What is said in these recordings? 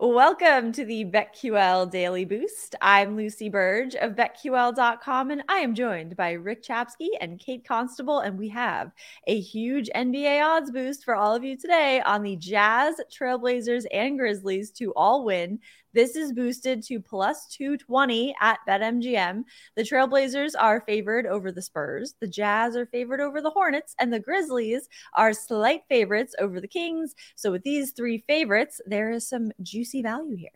Welcome to the BetQL Daily Boost. I'm Lucy Burdge of BetQL.com, and I am joined by Rick Chapsky and Kate Constable. And we have a huge NBA odds boost for all of you today on the Jazz, Trailblazers, and Grizzlies to all win. This is boosted to plus 220 at BetMGM. The Trailblazers are favored over the Spurs, the Jazz are favored over the Hornets, and the Grizzlies are slight favorites over the Kings. So, with these three favorites, there is some juicy value here.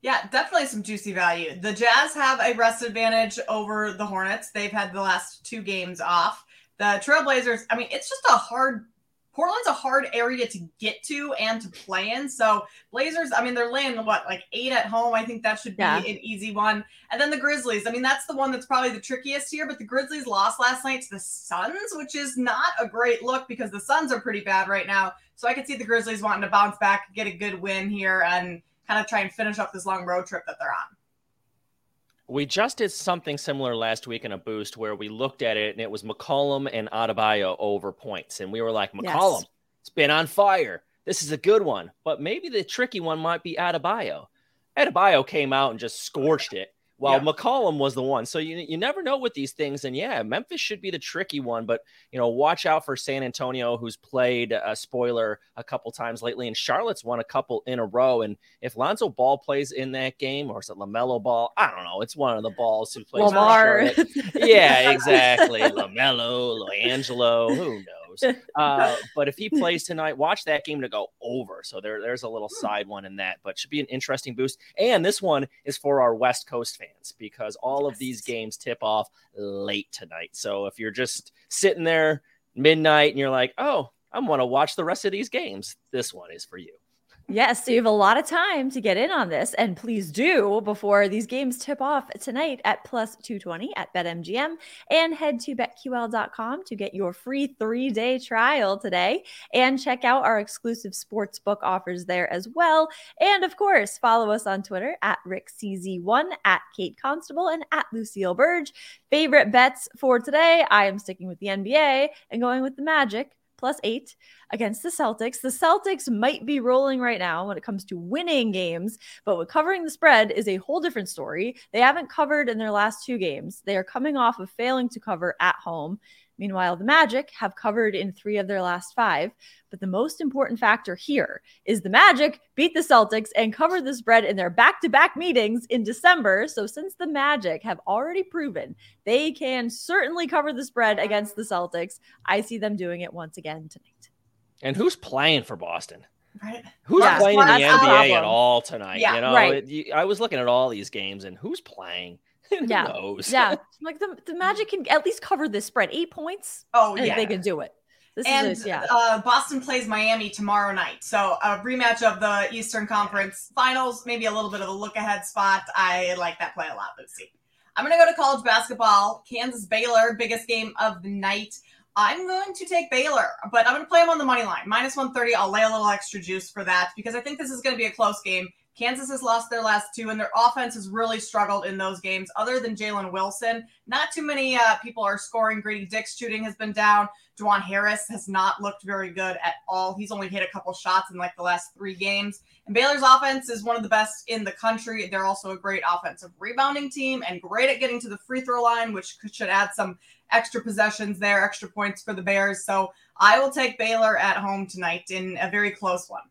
Yeah, definitely some juicy value. The Jazz have a rest advantage over the Hornets. They've had the last two games off. The Trailblazers, I mean, it's just a hard Portland's a hard area to get to and to play in. So Blazers, I mean, they're laying what like eight at home. I think that should be yeah. an easy one. And then the Grizzlies. I mean, that's the one that's probably the trickiest here. But the Grizzlies lost last night to the Suns, which is not a great look because the Suns are pretty bad right now. So I could see the Grizzlies wanting to bounce back, get a good win here, and kind of try and finish up this long road trip that they're on. We just did something similar last week in a boost where we looked at it and it was McCollum and Adebayo over points. And we were like, McCollum, yes. it's been on fire. This is a good one. But maybe the tricky one might be Adebayo. Adebayo came out and just scorched it while yeah. McCollum was the one. So you, you never know with these things. And yeah, Memphis should be the tricky one, but you know, watch out for San Antonio, who's played a spoiler a couple times lately, and Charlotte's won a couple in a row. And if Lonzo Ball plays in that game, or is it LaMelo Ball? I don't know. It's one of the balls who plays Lamar. yeah, exactly. LaMelo, Angelo, who knows? Uh, but if he plays tonight, watch that game to go over. So there, there's a little side one in that, but should be an interesting boost. And this one is for our West Coast fans because all of these games tip off late tonight. So if you're just sitting there midnight and you're like, oh, I want to watch the rest of these games, this one is for you. Yes, so you have a lot of time to get in on this, and please do before these games tip off tonight at plus 220 at BetMGM and head to betql.com to get your free three day trial today and check out our exclusive sports book offers there as well. And of course, follow us on Twitter at RickCZ1, at Kate Constable, and at Lucille Burge. Favorite bets for today? I am sticking with the NBA and going with the Magic plus eight against the Celtics. The Celtics might be rolling right now when it comes to winning games, but with covering the spread is a whole different story. They haven't covered in their last two games. They are coming off of failing to cover at home. Meanwhile, the Magic have covered in three of their last five. But the most important factor here is the Magic beat the Celtics and covered the spread in their back to back meetings in December. So, since the Magic have already proven they can certainly cover the spread against the Celtics, I see them doing it once again tonight. And who's playing for Boston? Right. Who's yeah, playing in the NBA at all tonight? Yeah, you know, right. it, you, I was looking at all these games and who's playing? yeah. knows? yeah. Like the, the Magic can at least cover this spread. Eight points. Oh, yeah. They can do it. This and is, yeah. uh, Boston plays Miami tomorrow night. So a rematch of the Eastern Conference Finals, maybe a little bit of a look ahead spot. I like that play a lot, Lucy. I'm going to go to college basketball. Kansas Baylor, biggest game of the night. I'm going to take Baylor, but I'm going to play them on the money line. Minus 130. I'll lay a little extra juice for that because I think this is going to be a close game. Kansas has lost their last two, and their offense has really struggled in those games. Other than Jalen Wilson, not too many uh, people are scoring. Grady Dick's shooting has been down. Dajuan Harris has not looked very good at all. He's only hit a couple shots in like the last three games. And Baylor's offense is one of the best in the country. They're also a great offensive rebounding team and great at getting to the free throw line, which should add some extra possessions there, extra points for the Bears. So I will take Baylor at home tonight in a very close one.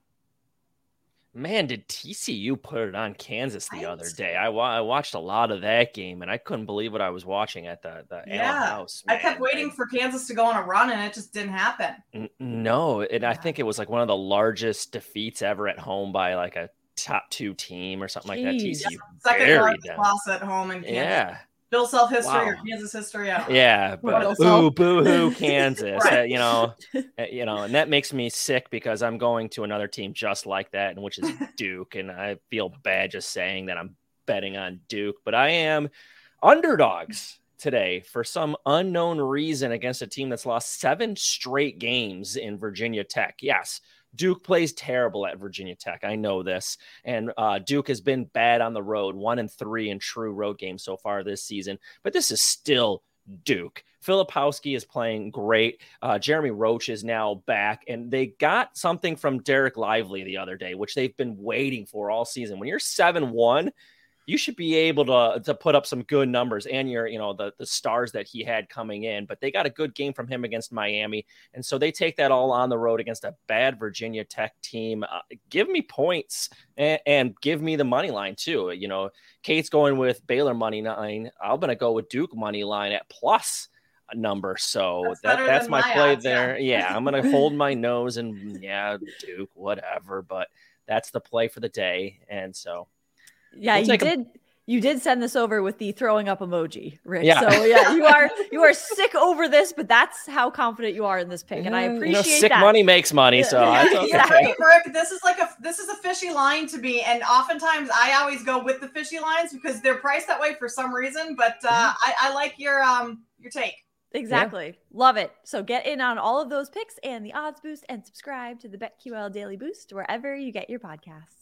Man, did TCU put it on Kansas the right. other day? I, wa- I watched a lot of that game, and I couldn't believe what I was watching at the the yeah. house. Man. I kept waiting for Kansas to go on a run, and it just didn't happen. N- no, and yeah. I think it was like one of the largest defeats ever at home by like a top two team or something Jeez. like that. TCU second largest loss at home in Kansas. Yeah, Bill Self history wow. or Kansas history. Yeah, but boo, boo hoo, Kansas. right. uh, you know, uh, you know, and that makes me sick because I'm going to another team just like that, and which is Duke, and I feel bad just saying that I'm betting on Duke, but I am underdogs today for some unknown reason against a team that's lost seven straight games in Virginia Tech. Yes, Duke plays terrible at Virginia Tech. I know this. And uh, Duke has been bad on the road, one and three in true road games so far this season. But this is still Duke. Filipowski is playing great. Uh, Jeremy Roach is now back, and they got something from Dereck Lively the other day, which they've been waiting for all season. When you're 7 1, you should be able to to put up some good numbers and your you know the the stars that he had coming in but they got a good game from him against Miami. And so they take that all on the road against a bad Virginia Tech team. Uh, give me points and, and, give me the money line too. You know Kate's going with Baylor money line. I'm going to go with Duke money line at plus number. So that's, that, that's my, my, play odds, there. Yeah, yeah I'm going to hold my nose and yeah Duke whatever but that's the play for the day. And so yeah, we'll you did. A- you did send this over with the throwing up emoji, Rich. Yeah. So yeah, you are you are sick over this, but that's how confident you are in this pick, and I appreciate you know, sick that. money makes money, so yeah, okay. exactly, Rick. This is like a this is a fishy line to me, and oftentimes I always go with the fishy lines because they're priced that way for some reason. But uh, I, I like your um your take. Exactly. Yeah. Love it. So get in on all of those picks and the odds boost and subscribe to the BetQL Daily Boost wherever you get your podcasts.